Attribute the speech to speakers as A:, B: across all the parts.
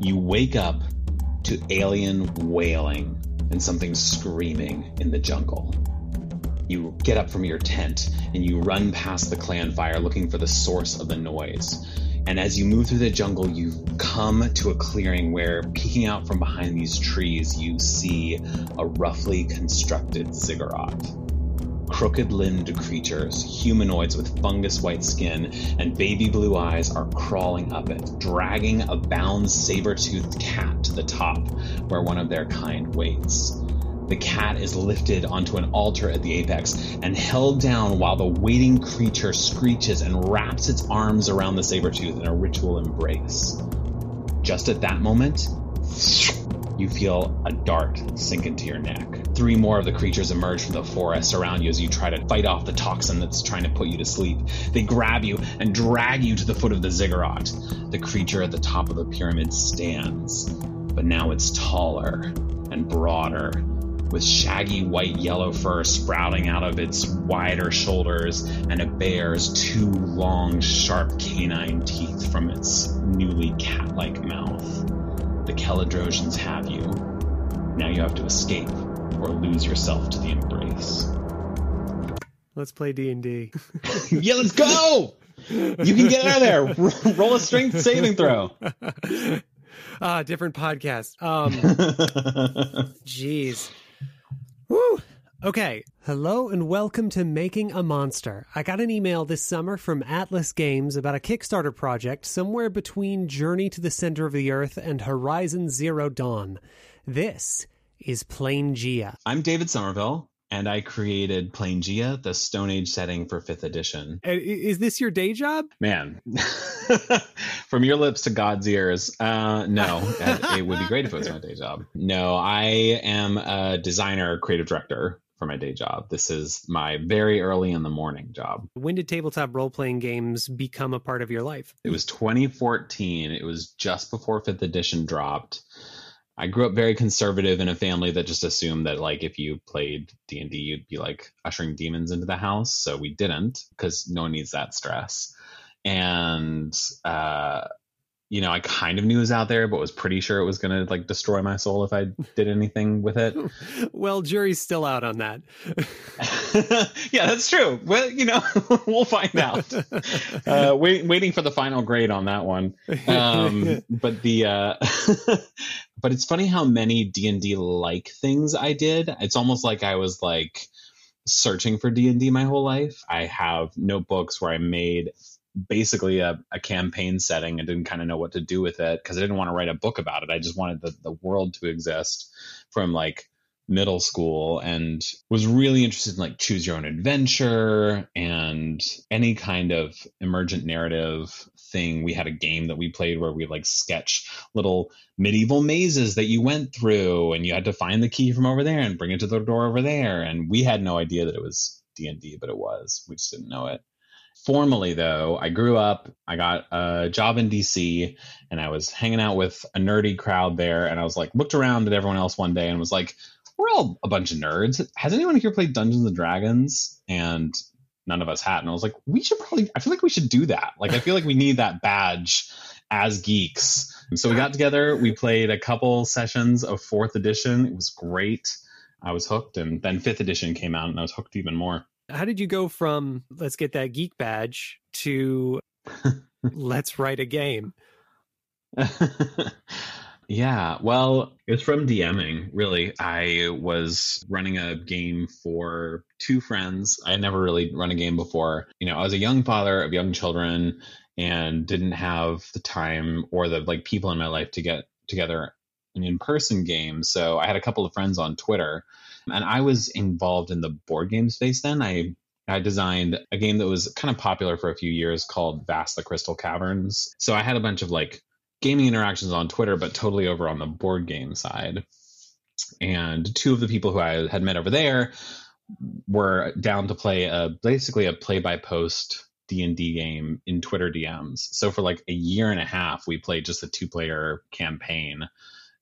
A: You wake up to alien wailing and something screaming in the jungle. You get up from your tent and you run past the clan fire looking for the source of the noise. And as you move through the jungle, you come to a clearing where, peeking out from behind these trees, you see a roughly constructed ziggurat. Crooked limbed creatures, humanoids with fungus white skin and baby blue eyes, are crawling up it, dragging a bound saber toothed cat to the top where one of their kind waits. The cat is lifted onto an altar at the apex and held down while the waiting creature screeches and wraps its arms around the saber tooth in a ritual embrace. Just at that moment, you feel a dart sink into your neck. Three more of the creatures emerge from the forest around you as you try to fight off the toxin that's trying to put you to sleep. They grab you and drag you to the foot of the ziggurat. The creature at the top of the pyramid stands, but now it's taller and broader with shaggy white yellow fur sprouting out of its wider shoulders, and it bears two long, sharp canine teeth from its newly cat like mouth. The Keledrosians have you. Now you have to escape or lose yourself to the embrace.
B: Let's play D and D.
A: Yeah, let's go! You can get out of there. Roll a strength saving throw.
B: Ah, different podcast. Um, jeez. Woo. Okay. Hello and welcome to Making a Monster. I got an email this summer from Atlas Games about a Kickstarter project somewhere between Journey to the Center of the Earth and Horizon Zero Dawn. This is Plangea.
A: I'm David Somerville, and I created Plangea, the Stone Age setting for 5th edition.
B: Is this your day job?
A: Man, from your lips to God's ears. Uh, no, it it would be great if it was my day job. No, I am a designer, creative director for my day job. This is my very early in the morning job.
B: When did tabletop role playing games become a part of your life?
A: It was 2014. It was just before fifth edition dropped. I grew up very conservative in a family that just assumed that like if you played D and D, you'd be like ushering demons into the house. So we didn't because no one needs that stress. And uh, you know, I kind of knew it was out there, but was pretty sure it was gonna like destroy my soul if I did anything with it.
B: well, jury's still out on that.
A: yeah, that's true. Well, you know, we'll find out. Uh, wait, waiting for the final grade on that one. Um, but the uh, but it's funny how many D and D like things I did. It's almost like I was like searching for D and D my whole life. I have notebooks where I made basically a, a campaign setting and didn't kind of know what to do with it because I didn't want to write a book about it. I just wanted the, the world to exist from like middle school and was really interested in like choose your own adventure and any kind of emergent narrative thing. We had a game that we played where we like sketch little medieval mazes that you went through and you had to find the key from over there and bring it to the door over there. And we had no idea that it was D&D, but it was. We just didn't know it. Formally, though, I grew up, I got a job in DC, and I was hanging out with a nerdy crowd there. And I was like, looked around at everyone else one day and was like, we're all a bunch of nerds. Has anyone here played Dungeons and Dragons? And none of us had. And I was like, we should probably, I feel like we should do that. Like, I feel like we need that badge as geeks. And so we got together, we played a couple sessions of fourth edition. It was great. I was hooked. And then fifth edition came out, and I was hooked even more.
B: How did you go from let's get that geek badge to let's write a game?
A: yeah, well, it was from DMing, really. I was running a game for two friends. I had never really run a game before. You know, I was a young father of young children and didn't have the time or the like people in my life to get together an in-person game. So I had a couple of friends on Twitter and I was involved in the board game space then. I I designed a game that was kind of popular for a few years called Vast the Crystal Caverns. So I had a bunch of like gaming interactions on Twitter, but totally over on the board game side. And two of the people who I had met over there were down to play a basically a play by post D&D game in Twitter DMs. So for like a year and a half we played just a two player campaign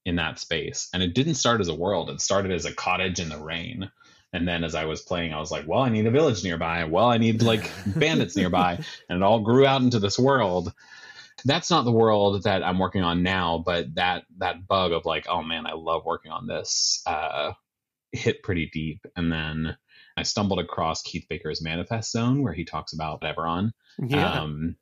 A: in that space. And it didn't start as a world. It started as a cottage in the rain. And then as I was playing, I was like, well, I need a village nearby. Well, I need like bandits nearby. And it all grew out into this world. That's not the world that I'm working on now, but that that bug of like, oh man, I love working on this, uh, hit pretty deep. And then I stumbled across Keith Baker's Manifest Zone, where he talks about Eberron.
B: Yeah.
A: Um,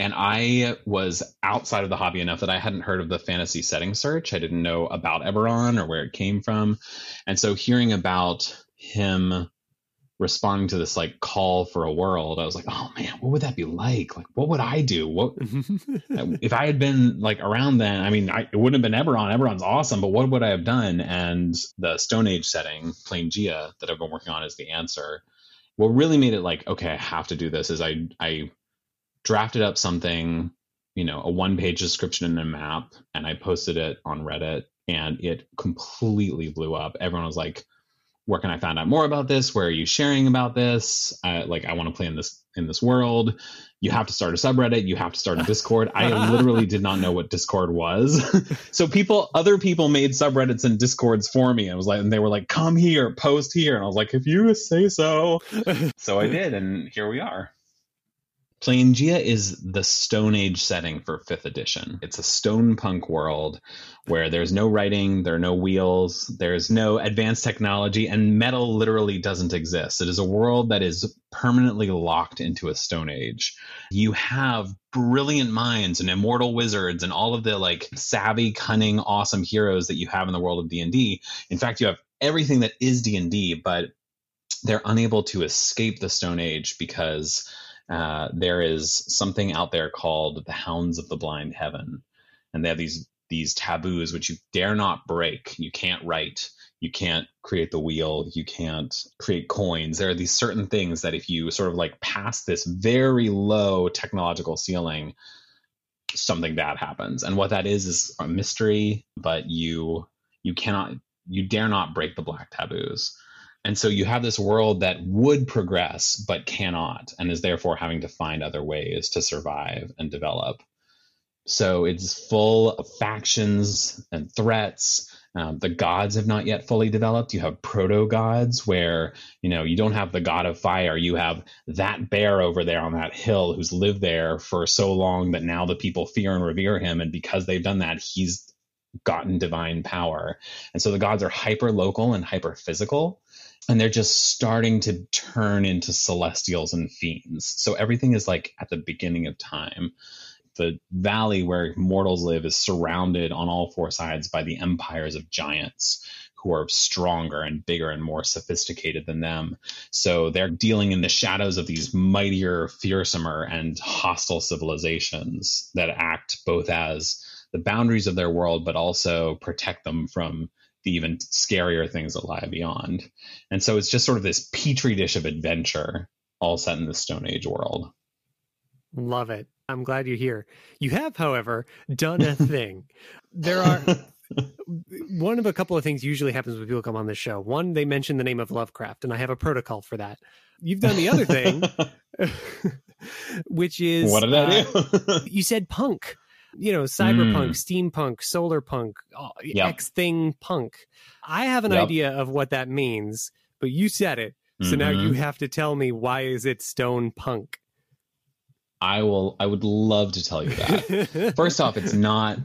A: and I was outside of the hobby enough that I hadn't heard of the fantasy setting search. I didn't know about Eberron or where it came from. And so hearing about him responding to this like call for a world, I was like, oh man, what would that be like? Like, what would I do? What if I had been like around then? I mean, I, it wouldn't have been Eberron. Eberron's awesome, but what would I have done? And the Stone Age setting, plain Plangea, that I've been working on is the answer. What really made it like, okay, I have to do this is I I drafted up something, you know, a one page description in a map, and I posted it on Reddit, and it completely blew up. Everyone was like, "Where can I find out more about this? Where are you sharing about this? Uh, like, I want to play in this in this world. You have to start a subreddit. You have to start a Discord. I literally did not know what Discord was. so people, other people made subreddits and Discords for me. I was like, and they were like, "Come here, post here," and I was like, "If you say so." so I did, and here we are. Plangea is the Stone Age setting for 5th edition. It's a stone punk world where there's no writing, there are no wheels, there's no advanced technology, and metal literally doesn't exist. It is a world that is permanently locked into a Stone Age. You have brilliant minds and immortal wizards and all of the like savvy, cunning, awesome heroes that you have in the world of D&D. In fact, you have everything that is D&D, but they're unable to escape the Stone Age because uh, there is something out there called the Hounds of the Blind Heaven, and they have these these taboos which you dare not break. You can't write, you can't create the wheel, you can't create coins. There are these certain things that if you sort of like pass this very low technological ceiling, something bad happens. And what that is is a mystery, but you you cannot you dare not break the black taboos. And so you have this world that would progress but cannot, and is therefore having to find other ways to survive and develop. So it's full of factions and threats. Um, the gods have not yet fully developed. You have proto gods where you know you don't have the god of fire. You have that bear over there on that hill who's lived there for so long that now the people fear and revere him, and because they've done that, he's gotten divine power. And so the gods are hyper local and hyper physical and they're just starting to turn into celestials and fiends. So everything is like at the beginning of time. The valley where mortals live is surrounded on all four sides by the empires of giants who are stronger and bigger and more sophisticated than them. So they're dealing in the shadows of these mightier, fearsomer, and hostile civilizations that act both as the boundaries of their world, but also protect them from the even scarier things that lie beyond. And so it's just sort of this petri dish of adventure, all set in the Stone Age world.
B: Love it. I'm glad you're here. You have, however, done a thing. there are one of a couple of things usually happens when people come on this show. One, they mention the name of Lovecraft, and I have a protocol for that. You've done the other thing, which is
A: what did I
B: do? Uh, you said punk you know, cyberpunk, mm. steampunk, solar punk, yep. X thing punk. I have an yep. idea of what that means, but you said it. So mm-hmm. now you have to tell me why is it stone punk?
A: I will I would love to tell you that. First off, it's not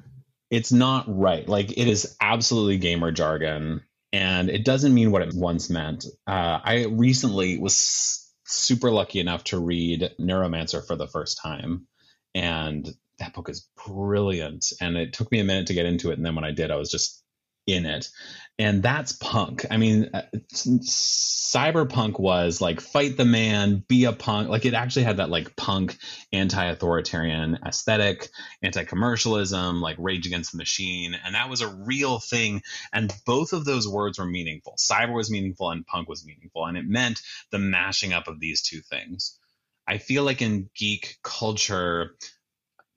A: it's not right. Like it is absolutely gamer jargon and it doesn't mean what it once meant. Uh, I recently was super lucky enough to read Neuromancer for the first time and that book is brilliant. And it took me a minute to get into it. And then when I did, I was just in it. And that's punk. I mean, uh, cyberpunk was like fight the man, be a punk. Like it actually had that like punk anti-authoritarian aesthetic, anti-commercialism, like rage against the machine. And that was a real thing. And both of those words were meaningful. Cyber was meaningful and punk was meaningful. And it meant the mashing up of these two things. I feel like in geek culture,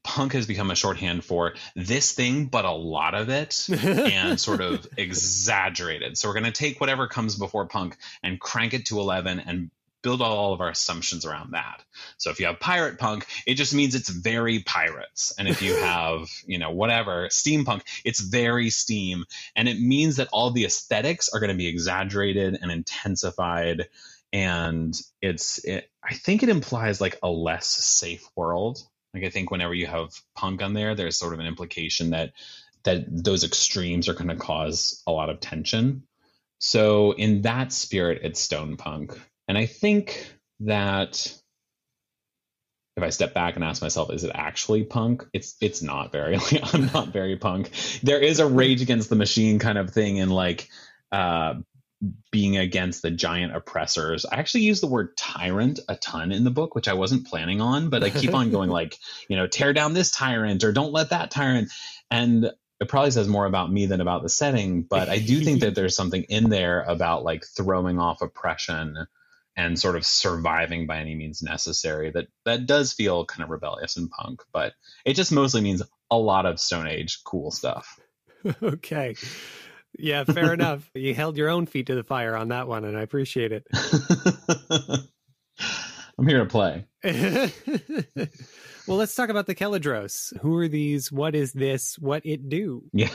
A: punk has become a shorthand for this thing, but a lot of it and sort of exaggerated. So we're going to take whatever comes before punk and crank it to 11 and build all of our assumptions around that. So if you have pirate punk, it just means it's very pirates. And if you have, you know, whatever, steampunk, it's very steam. And it means that all the aesthetics are going to be exaggerated and intensified. And it's, it, I think it implies like a less safe world Like I think whenever you have punk on there, there's sort of an implication that that those extremes are going to cause a lot of tension. So in that spirit, it's stone punk, and I think that if I step back and ask myself, is it actually punk? It's it's not very. Like, I'm not very punk. There is a rage against the machine kind of thing, and like uh, being against the giant oppressors. I actually use the word tyrant a ton in the book, which I wasn't planning on, but I keep on going like, you know, tear down this tyrant or don't let that tyrant. And it probably says more about me than about the setting, but I do think that there's something in there about like throwing off oppression and sort of surviving by any means necessary that that does feel kind of rebellious and punk, but it just mostly means a lot of stone age cool stuff.
B: okay. Yeah, fair enough. You held your own feet to the fire on that one, and I appreciate it.
A: I'm here to play.
B: well, let's talk about the Kelladros. Who are these? What is this? What it do?
A: Yeah,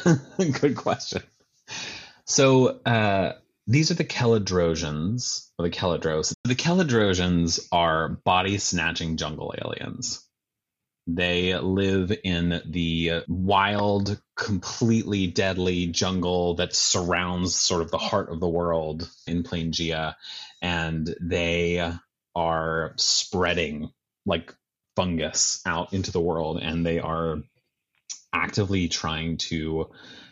A: good question. So uh, these are the Kelladrosians, or the Kelladros. The Kelladrosians are body snatching jungle aliens. They live in the wild, completely deadly jungle that surrounds sort of the heart of the world in Plangea, and they are spreading like fungus out into the world, and they are actively trying to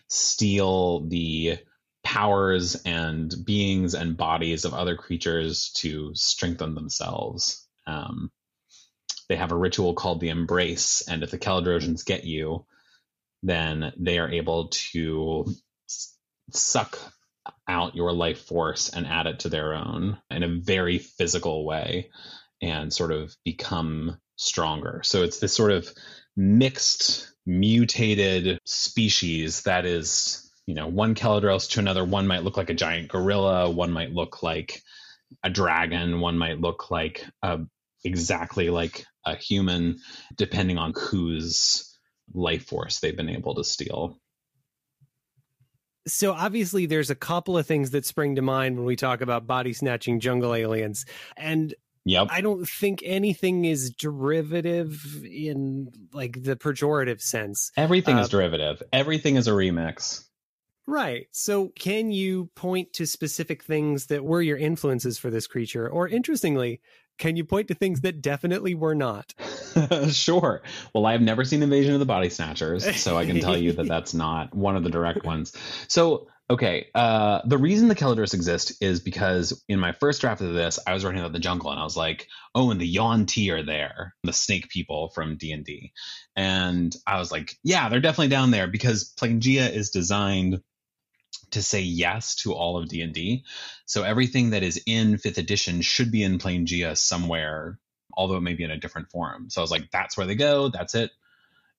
A: steal the powers and beings and bodies of other creatures to strengthen themselves. Um, they have a ritual called the Embrace, and if the Kelladrosians get you, then they are able to suck out your life force and add it to their own in a very physical way and sort of become stronger. So it's this sort of mixed, mutated species that is, you know, one Kelladros to another. One might look like a giant gorilla, one might look like a dragon, one might look like a exactly like a human, depending on whose life force they've been able to steal.
B: So obviously there's a couple of things that spring to mind when we talk about body snatching jungle aliens. And
A: Yep.
B: I don't think anything is derivative in like the pejorative sense.
A: Everything
B: uh,
A: is derivative. Everything is a remix.
B: Right. So can you point to specific things that were your influences for this creature? Or interestingly, can you point to things that definitely were not?
A: sure. Well, I've never seen Invasion of the Body Snatchers, so I can tell you that that's not one of the direct ones. So, okay, uh, the reason the Kelladros exist is because in my first draft of this, I was writing about the jungle, and I was like, "Oh, and the Yuan-ti are there, the snake people from D and D," and I was like, "Yeah, they're definitely down there because Plangea is designed." To say yes to all of D&D. So everything that is in 5th edition should be in Plangea somewhere, although it may be in a different form. So I was like, that's where they go, that's it.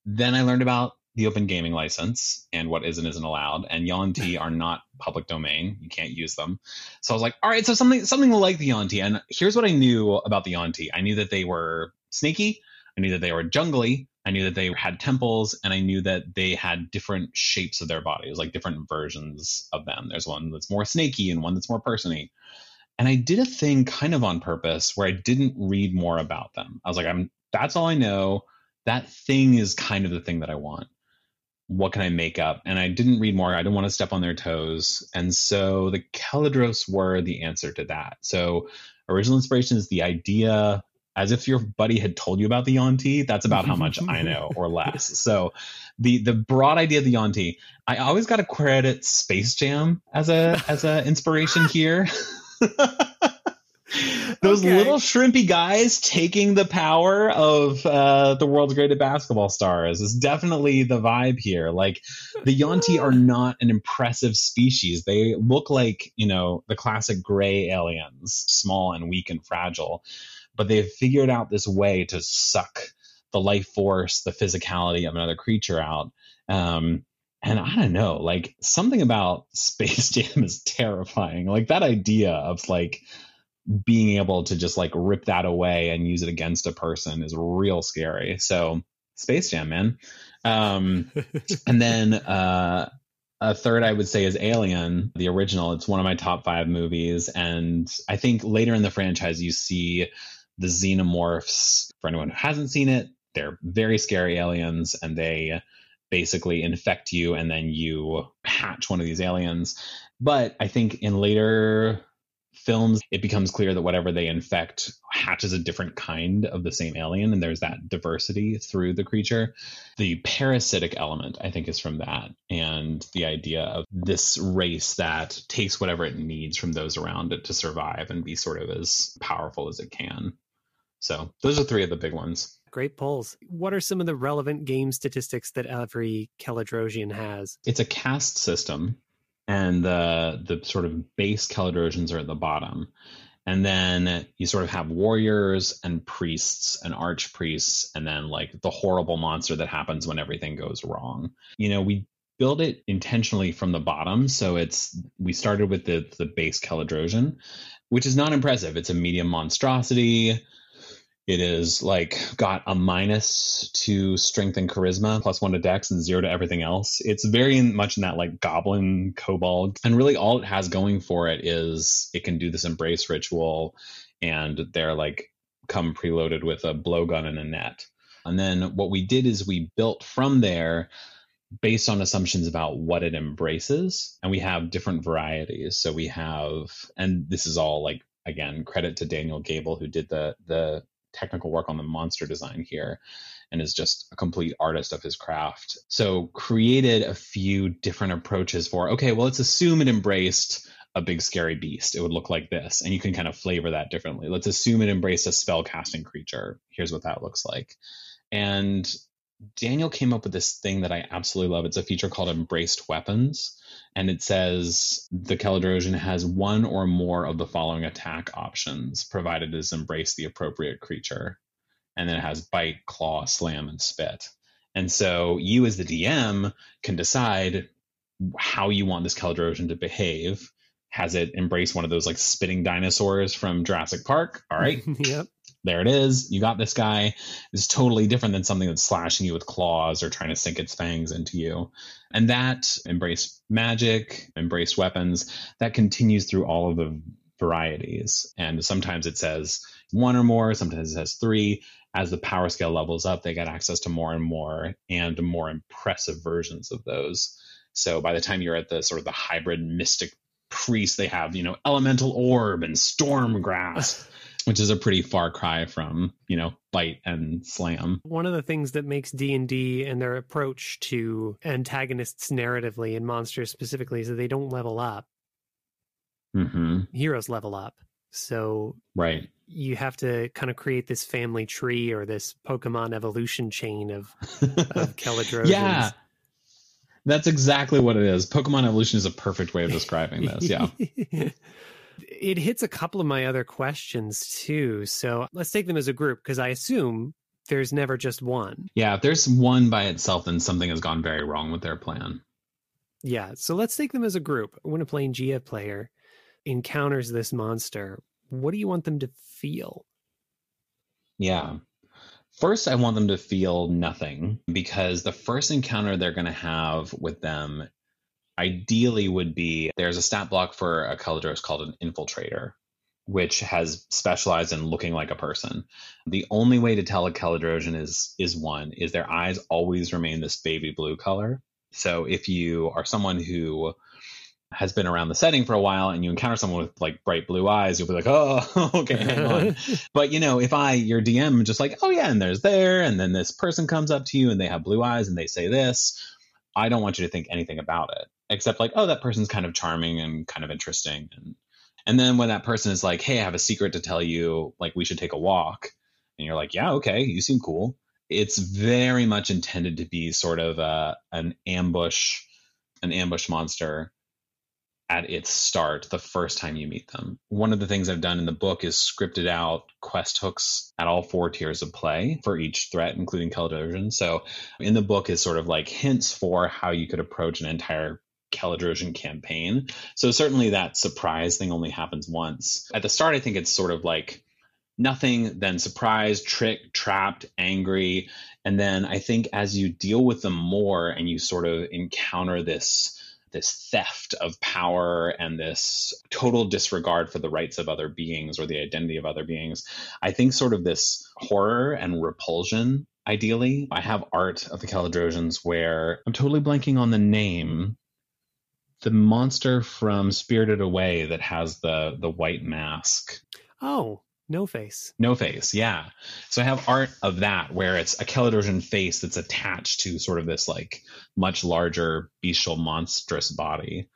A: Then I learned about the open gaming license and what is and isn't allowed. And Yuan-ti are not public domain. You can't use them. So I was like, all right, so something something like the Yuan-ti. And here's what I knew about the Yuan-ti. I knew that they were snaky. I knew that they were jungly. I knew that they had temples, and I knew that they had different shapes of their bodies, like different versions of them. There's one that's more snaky and one that's more persony. And I did a thing kind of on purpose where I didn't read more about them. I was like, I'm that's all I know. That thing is kind of the thing that I want. What can I make up? And I didn't read more. I didn't want to step on their toes. And so the Kelladros were the answer to that. So original inspiration is the idea as if your buddy had told you about the Yuan-ti. That's about how much I know or less. So the the broad idea of the Yuan-ti, I always got to credit Space Jam as a as a inspiration here. Those
B: Okay.
A: little shrimpy guys taking the power of uh, the world's greatest basketball stars is definitely the vibe here. Like the Yuan-ti are not an impressive species. They look like, you know, the classic gray aliens, small and weak and fragile but they've figured out this way to suck the life force, the physicality of another creature out. Um, and I don't know, like something about Space Jam is terrifying. Like that idea of like being able to just like rip that away and use it against a person is real scary. So Space Jam, man. Um, and then uh, a third I would say is Alien, the original. It's one of my top five movies, and I think later in the franchise you see the xenomorphs. For anyone who hasn't seen it, they're very scary aliens and they basically infect you and then you hatch one of these aliens. But I think in later films, it becomes clear that whatever they infect hatches a different kind of the same alien, and there's that diversity through the creature. The parasitic element, I think, is from that, and the idea of this race that takes whatever it needs from those around it to survive and be sort of as powerful as it can. So, those are three of the big ones.
B: Great polls. What are some of the relevant game statistics that every Keladrosian has?
A: It's a caste system and the the sort of base Keladrosians are at the bottom. And then you sort of have warriors and priests and archpriests, and then like the horrible monster that happens when everything goes wrong. You know, we build it intentionally from the bottom. So it's we started with the the base Keladrosian, which is not impressive. It's a medium monstrosity. It is like got a minus to strength and charisma, plus one to dex, and zero to everything else. It's very much in that like goblin kobold. And really all it has going for it is it can do this embrace ritual and they're like come preloaded with a blowgun and a net. And then what we did is we built from there based on assumptions about what it embraces. And we have different varieties. So we have, and this is all like again credit to Daniel Gable, who did the the technical work on the monster design here and is just a complete artist of his craft. So created a few different approaches for okay, well let's assume it embraced a big scary beast. It would look like this and you can kind of flavor that differently. Let's assume it embraced a spell casting creature. Here's what that looks like. And Daniel came up with this thing that I absolutely love. It's a feature called embraced weapons and it says the Keladrosian has one or more of the following attack options, provided it has embraced the appropriate creature. And then it has bite, claw, slam, and spit. And so you, as the DM, can decide how you want this Keladrosian to behave. Has it embraced one of those like spitting dinosaurs from Jurassic Park? All right.
B: yep
A: there it is. You got this guy. It's totally different than something that's slashing you with claws or trying to sink its fangs into you. And that embrace magic, embrace weapons, that continues through all of the varieties. And sometimes it says one or more, sometimes it says three. As the power scale levels up, they get access to more and more and more impressive versions of those. So by the time you're at the sort of the hybrid mystic priest, they have, you know, elemental orb and storm grasp which is a pretty far cry from you know bite and slam.
B: One of the things that makes d&d and their approach to antagonists narratively and monsters specifically is that they don't level up.
A: Mm-hmm.
B: heroes level up. So
A: right.
B: you have to kind of create this family tree or this pokemon evolution chain of of Keladrosians.
A: yeah. That's exactly what it is. Pokemon evolution is a perfect way of describing this. Yeah
B: it hits a couple of my other questions too. So let's take them as a group because I assume there's never just one.
A: Yeah, if there's one by itself, then something has gone very wrong with their plan.
B: Yeah, so let's take them as a group. When a Plangea player encounters this monster, what do you want them to feel?
A: Yeah. First, I want them to feel nothing because the first encounter they're going to have with them ideally would be there's a stat block for a Keladros called an infiltrator, which has specialized in looking like a person. The only way to tell a Keladrosian is is one is their eyes always remain this baby blue color. So if you are someone who has been around the setting for a while and you encounter someone with like bright blue eyes, you'll be like, oh, okay, hang on. but you know, if I, your DM, just like, oh yeah, and there's there, and then this person comes up to you and they have blue eyes and they say this, I don't want you to think anything about it except like, oh, that person's kind of charming and kind of interesting. And and then when that person is like, hey, I have a secret to tell you, like we should take a walk, and you're like, yeah, okay, you seem cool. It's very much intended to be sort of uh, an ambush, an ambush monster at its start the first time you meet them. One of the things I've done in the book is scripted out quest hooks at all four tiers of play for each threat, including Keladrosian. So in the book is sort of like hints for how you could approach an entire Keladrosian campaign. So certainly that surprise thing only happens once. At the start, I think it's sort of like nothing, then surprise, trick, trapped, angry. And then I think as you deal with them more and you sort of encounter this this theft of power and this total disregard for the rights of other beings or the identity of other beings, I think sort of this horror and repulsion ideally. I have art of the Caledrosians where I'm totally blanking on the name. The monster from Spirited Away that has the the white mask.
B: Oh, no face.
A: No face, yeah. So I have art of that where it's a Caledrosian face that's attached to sort of this like much larger bestial monstrous body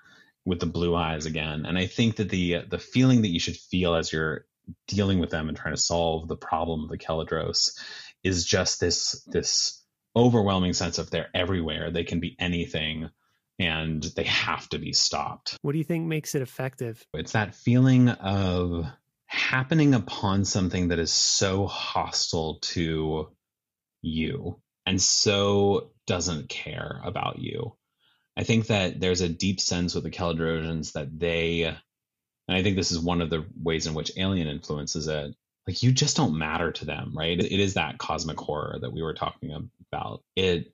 A: with the blue eyes again. And I think that the the feeling that you should feel as you're dealing with them and trying to solve the problem of the Caledros is just this this overwhelming sense of they're everywhere. They can be anything and they have to be stopped.
B: What do you think makes it effective?
A: It's that feeling of happening upon something that is so hostile to you and so doesn't care about you. I think that there's a deep sense with the Caledrosians that they, and I think this is one of the ways in which Alien influences it, like you just don't matter to them, right? It is that cosmic horror that we were talking about. It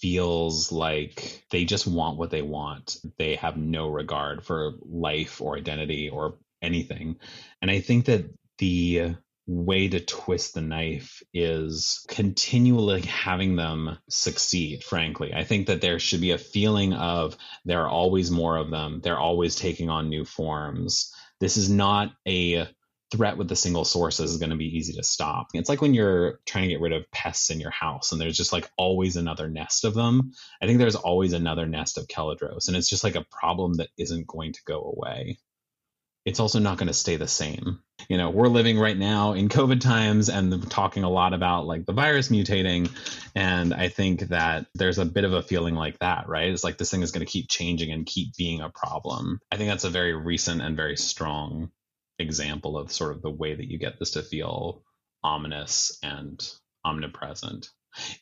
A: feels like they just want what they want. They have no regard for life or identity or anything. And I think that the way to twist the knife is continually having them succeed frankly i think that there should be a feeling of there are always more of them they're always taking on new forms this is not a threat with the single sources is going to be easy to stop. It's like when you're trying to get rid of pests in your house and there's just like always another nest of them. I think there's always another nest of Caledros and it's just like a problem that isn't going to go away. It's also not going to stay the same. You know, we're living right now in COVID times and talking a lot about like the virus mutating. And I think that there's a bit of a feeling like that, right? It's like this thing is going to keep changing and keep being a problem. I think that's a very recent and very strong example of sort of the way that you get this to feel ominous and omnipresent.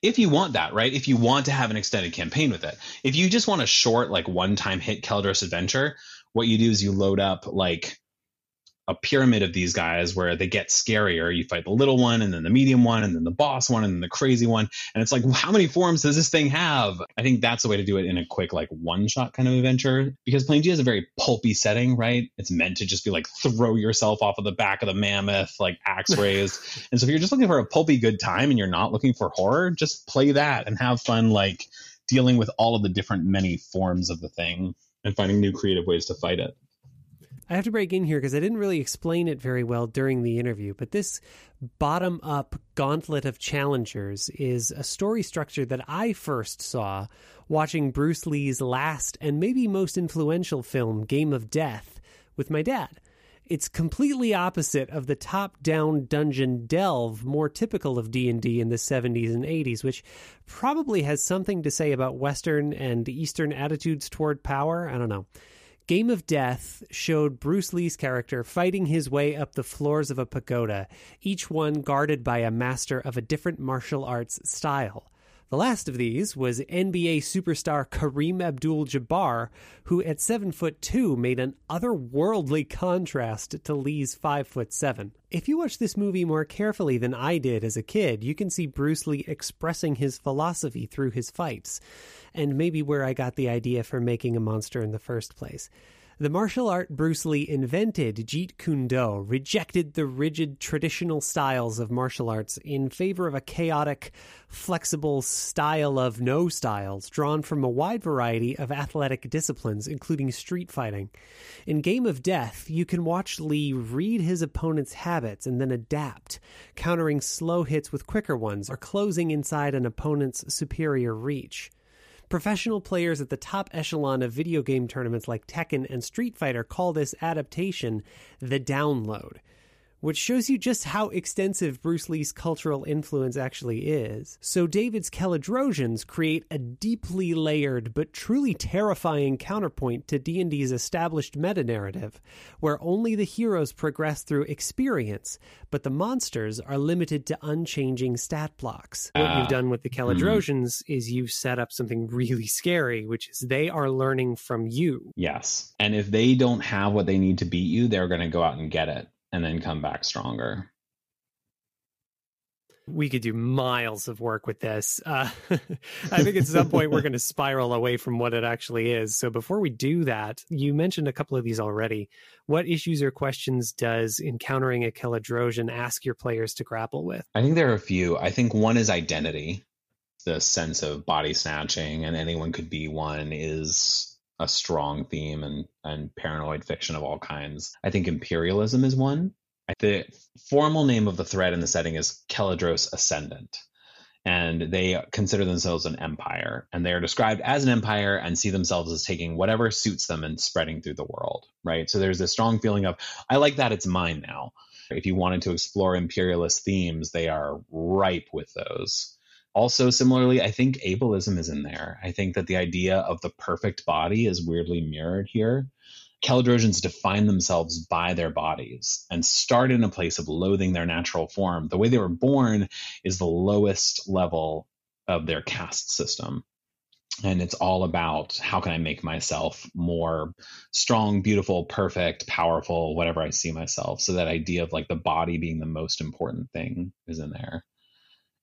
A: If you want that, right? If you want to have an extended campaign with it. If you just want a short, like one time hit Caledros adventure, what you do is you load up like a pyramid of these guys where they get scarier. You fight the little one, and then the medium one, and then the boss one, and then the crazy one. And it's like, how many forms does this thing have? I think that's the way to do it in a quick, like one shot kind of adventure because Plangea is a very pulpy setting, right? It's meant to just be like throw yourself off of the back of the mammoth, like axe raised. and so if you're just looking for a pulpy good time and you're not looking for horror, just play that and have fun, like dealing with all of the different many forms of the thing and finding new creative ways to fight it.
B: I have to break in here because I didn't really explain it very well during the interview, but this bottom up gauntlet of challengers is a story structure that I first saw watching Bruce Lee's last and maybe most influential film, Game of Death, with my dad. It's completely opposite of the top-down dungeon delve more typical of D&D in the 70s and 80s, which probably has something to say about western and eastern attitudes toward power, I don't know. Game of Death showed Bruce Lee's character fighting his way up the floors of a pagoda, each one guarded by a master of a different martial arts style. The last of these was NBA superstar Kareem Abdul Jabbar, who at seven foot two made an otherworldly contrast to Lee's five foot seven. If you watch this movie more carefully than I did as a kid, you can see Bruce Lee expressing his philosophy through his fights and maybe where I got the idea for making a monster in the first place. The martial art Bruce Lee invented, Jeet Kune Do, rejected the rigid traditional styles of martial arts in favor of a chaotic, flexible style of no styles, drawn from a wide variety of athletic disciplines, including street fighting. In Game of Death, you can watch Lee read his opponent's habits and then adapt, countering slow hits with quicker ones or closing inside an opponent's superior reach. Professional players at the top echelon of video game tournaments like Tekken and Street Fighter call this adaptation the download which shows you just how extensive Bruce Lee's cultural influence actually is. So David's Caledrosians create a deeply layered but truly terrifying counterpoint to D&D's established meta-narrative, where only the heroes progress through experience, but the monsters are limited to unchanging stat blocks. Uh, what you've done with the hmm. Caledrosians mm-hmm. is you've set up something really scary, which is they are learning from you.
A: Yes. And if they don't have what they need to beat you, they're going to go out and get it and then come back stronger.
B: we could do miles of work with this. Uh, I think at some point we're going to spiral away from what it actually is. So before we do that, you mentioned a couple of these already. What issues or questions does encountering a Keladrosian ask your players to grapple with?
A: I think there are a few. I think one is identity. The sense of body snatching and anyone could be one is a strong theme and, and paranoid fiction of all kinds. I think imperialism is one the formal name of the thread in the setting is Keladros Ascendant. And they consider themselves an empire. And they are described as an empire and see themselves as taking whatever suits them and spreading through the world, right? So there's a strong feeling of, I like that, it's mine now. If you wanted to explore imperialist themes, they are ripe with those. Also, similarly, I think ableism is in there. I think that the idea of the perfect body is weirdly mirrored here. Keladrosians define themselves by their bodies and start in a place of loathing their natural form. The way they were born is the lowest level of their caste system. And it's all about how can I make myself more strong, beautiful, perfect, powerful, whatever I see myself. So that idea of like the body being the most important thing is in there.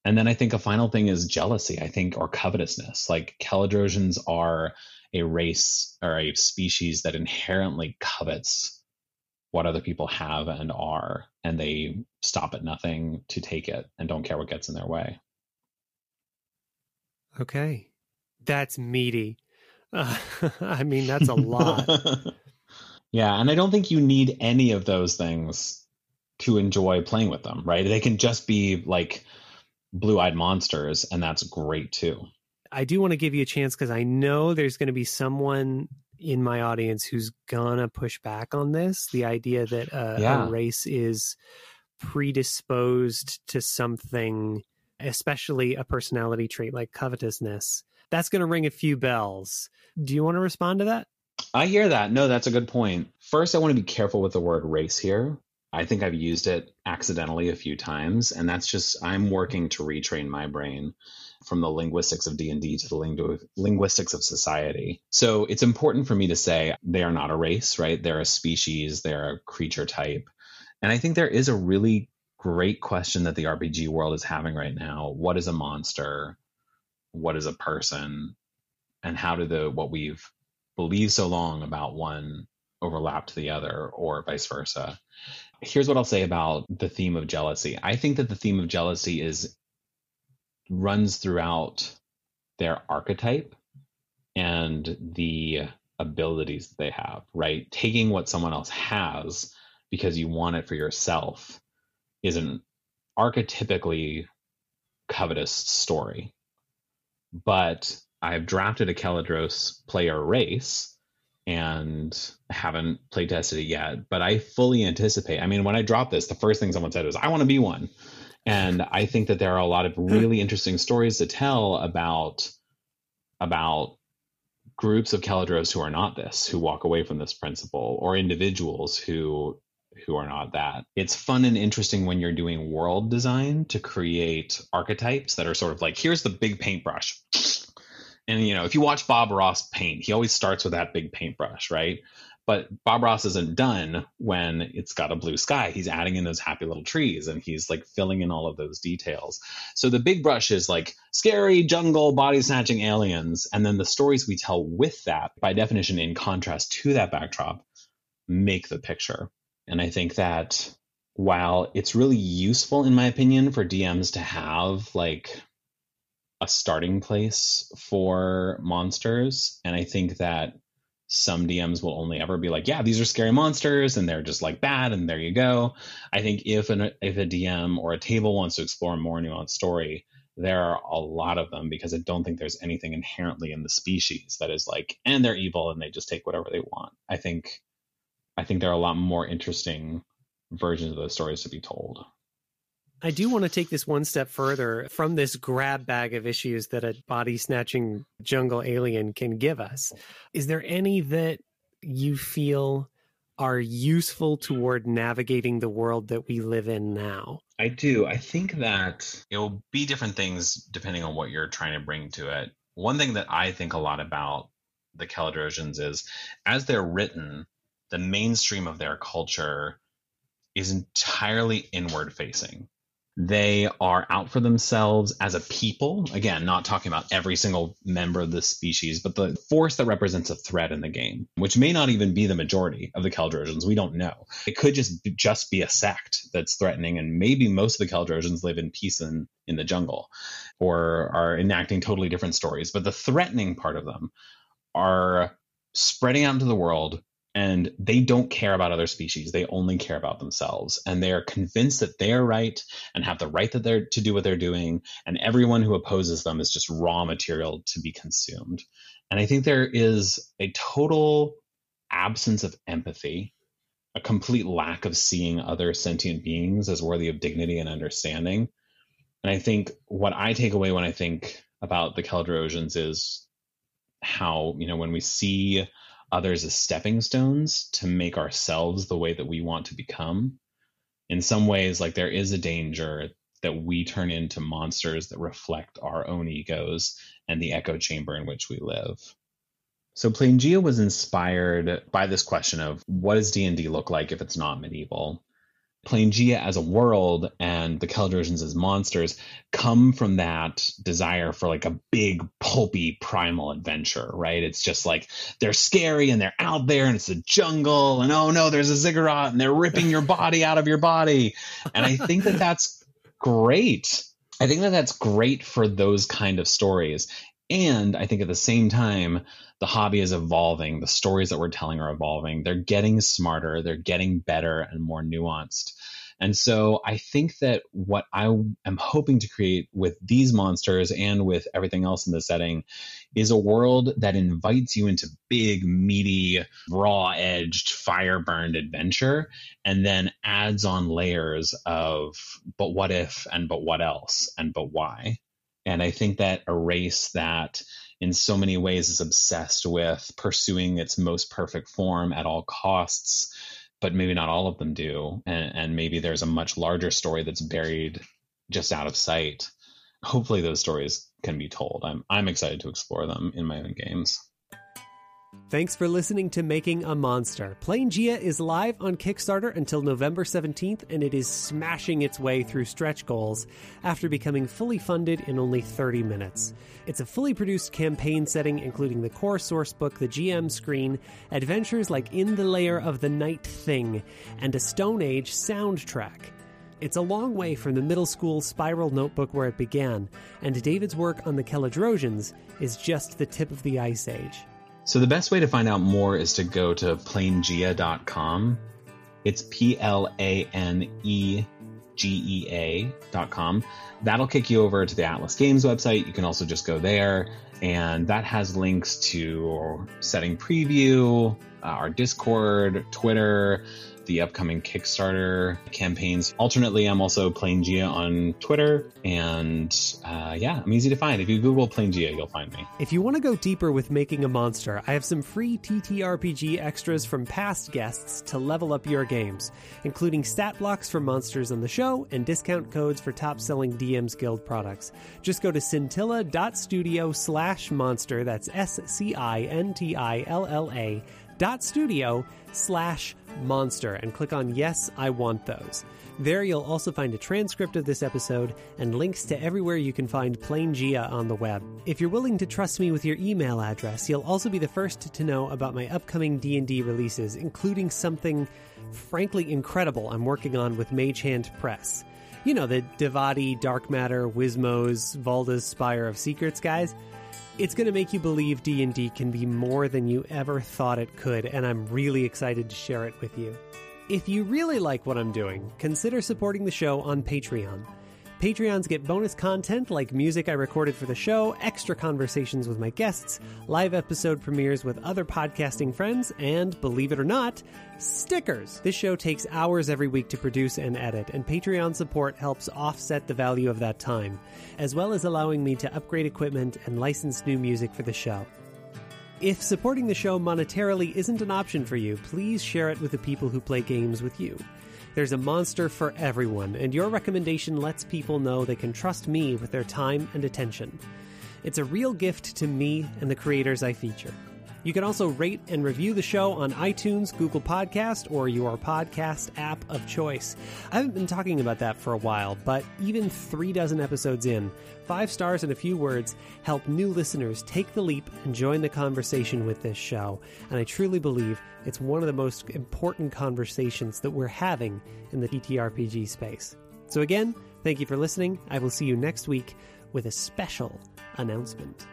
A: And then I think a final thing is jealousy, I think, or covetousness. Like Keladrosians are a race or a species that inherently covets what other people have and are, and they stop at nothing to take it and don't care what gets in their way.
B: Okay. That's meaty. Uh, I mean, that's a lot.
A: yeah, and I don't think you need any of those things to enjoy playing with them, right? They can just be like blue eyed monsters, and that's great too.
B: I do want to give you a chance because I know there's going to be someone in my audience who's gonna push back on this. The idea that uh, yeah. a race is predisposed to something, especially a personality trait like covetousness. That's going to ring a few bells. Do you want to respond to that?
A: I hear that. No, that's a good point. First, I want to be careful with the word race here. I think I've used it accidentally a few times, and that's just I'm working to retrain my brain from the linguistics of D&D to the lingu- linguistics of society. So it's important for me to say they are not a race, right? They're a species, they're a creature type. And I think there is a really great question that the RPG world is having right now. What is a monster? What is a person? And how do the what we've believed so long about one overlap to the other or vice versa? Here's what I'll say about the theme of jealousy. I think that the theme of jealousy is runs throughout their archetype and the abilities that they have, right? Taking what someone else has because you want it for yourself is an archetypically covetous story. But I've drafted a Keladros player race and haven't play tested it yet. But I fully anticipate. I mean, when I dropped this, the first thing someone said was, I want to be one. And I think that there are a lot of hmm. really interesting stories to tell about about groups of Keladros who are not this, who walk away from this principle, or individuals who who are not that. It's fun and interesting when you're doing world design to create archetypes that are sort of like, here's the big paintbrush. And you know, if you watch Bob Ross paint, he always starts with that big paintbrush, right? But Bob Ross isn't done when it's got a blue sky. He's adding in those happy little trees and he's like filling in all of those details. So the big brush is like scary jungle body snatching aliens. And then the stories we tell with that, by definition, in contrast to that backdrop, make the picture. And I think that while it's really useful, in my opinion, for DMs to have like a starting place for monsters, and I think that some DMs will only ever be like, yeah, these are scary monsters and they're just like bad and there you go. I think if an, if a DM or a table wants to explore a more nuanced story, there are a lot of them because I don't think there's anything inherently in the species that is like, and they're evil and they just take whatever they want. I think I think there are a lot more interesting versions of those stories to be told.
B: I do want to take this one step further from this grab bag of issues that a body snatching jungle alien can give us. Is there any that you feel are useful toward navigating the world that we live in now?
A: I do. I think that it will be different things depending on what you're trying to bring to it. One thing that I think a lot about the Keladrosians is as they're written, the mainstream of their culture is entirely inward facing They are out for themselves as a people. Again, not talking about every single member of the species, but the force that represents a threat in the game, which may not even be the majority of the Keldrosians. We don't know. It could just just be a sect that's threatening, and maybe most of the Keldrosians live in peace in, in the jungle or are enacting totally different stories. But the threatening part of them are spreading out into the world and they don't care about other species. They only care about themselves. And they are convinced that they are right and have the right that they're to do what they're doing. And everyone who opposes them is just raw material to be consumed. And i think there is a total absence of empathy a complete lack of seeing other sentient beings as worthy of dignity and understanding. And i think what i take away when i think about the keldrosians is how you know when we see others as stepping stones to make ourselves the way that we want to become. In some ways, like there is a danger that we turn into monsters that reflect our own egos and the echo chamber in which we live. So Planegea was inspired by this question of what does D&D look like if it's not medieval? Planegea as a world and the Keldrosians as monsters come from that desire for like a big, pulpy, primal adventure, right? It's just like they're scary and they're out there and it's a jungle and oh no, there's a ziggurat and they're ripping your body out of your body. And I think that that's great. I think that that's great for those kind of stories. And I think at the same time, the hobby is evolving. The stories that we're telling are evolving. They're getting smarter, they're getting better and more nuanced. And so I think that what I am hoping to create with these monsters and with everything else in the setting is a world that invites you into big, meaty, raw edged, fire burned adventure and then adds on layers of, but what if and but what else and but why. And I think that a race that in so many ways is obsessed with pursuing its most perfect form at all costs, but maybe not all of them do. And, and maybe there's a much larger story that's buried just out of sight. Hopefully those stories can be told. I'm I'm excited to explore them in my own games.
B: Thanks for listening to Making a Monster. Plain Planegea is live on Kickstarter until November 17th, and it is smashing its way through stretch goals after becoming fully funded in only 30 minutes. It's a fully produced campaign setting, including the core sourcebook, the GM screen, adventures like In the Lair of the Night Thing, and a Stone Age soundtrack. It's a long way from the middle school spiral notebook where it began, and David's work on the Keldrosians is just the tip of the ice age.
A: So the best way to find out more is to go to planegea.com. It's P L A N E G E A.com. That'll kick you over to the Atlas Games website. You can also just go there, and that has links to setting preview, uh, our Discord, Twitter, the upcoming Kickstarter campaigns. Alternately, I'm also Planegea on Twitter, and uh, yeah, I'm easy to find. If you Google Planegea, you'll find me.
B: If you want to go deeper with making a monster, I have some free TTRPG extras from past guests to level up your games, including stat blocks for monsters on the show and discount codes for top-selling DMs Guild products. Just go to scintilla.studio slash monster, that's S-C-I-N-T-I-L-L-A dot studio slash monster and click on Yes, I Want Those. There you'll also find a transcript of this episode and links to everywhere you can find Planegea on the web. If you're willing to trust me with your email address, you'll also be the first to know about my upcoming D&D releases, including something frankly incredible I'm working on with Mage Hand Press. You know, the Devati, Dark Matter, Wismos, Valda's Spire of Secrets guys. It's going to make you believe D&D can be more than you ever thought it could, and I'm really excited to share it with you. If you really like what I'm doing, consider supporting the show on Patreon. Patreons get bonus content like music I recorded for the show, extra conversations with my guests, live episode premieres with other podcasting friends, and believe it or not, stickers. This show takes hours every week to produce and edit, and Patreon support helps offset the value of that time, as well as allowing me to upgrade equipment and license new music for the show. If supporting the show monetarily isn't an option for you, please share it with the people who play games with you. There's a monster for everyone, and your recommendation lets people know they can trust me with their time and attention. It's a real gift to me and the creators I feature. You can also rate and review the show on iTunes, Google Podcast, or your podcast app of choice. I haven't been talking about that for a while, but even three dozen episodes in, five stars and a few words help new listeners take the leap and join the conversation with this show. And I truly believe it's one of the most important conversations that we're having in the TTRPG space. So again, thank you for listening. I will see you next week with a special announcement.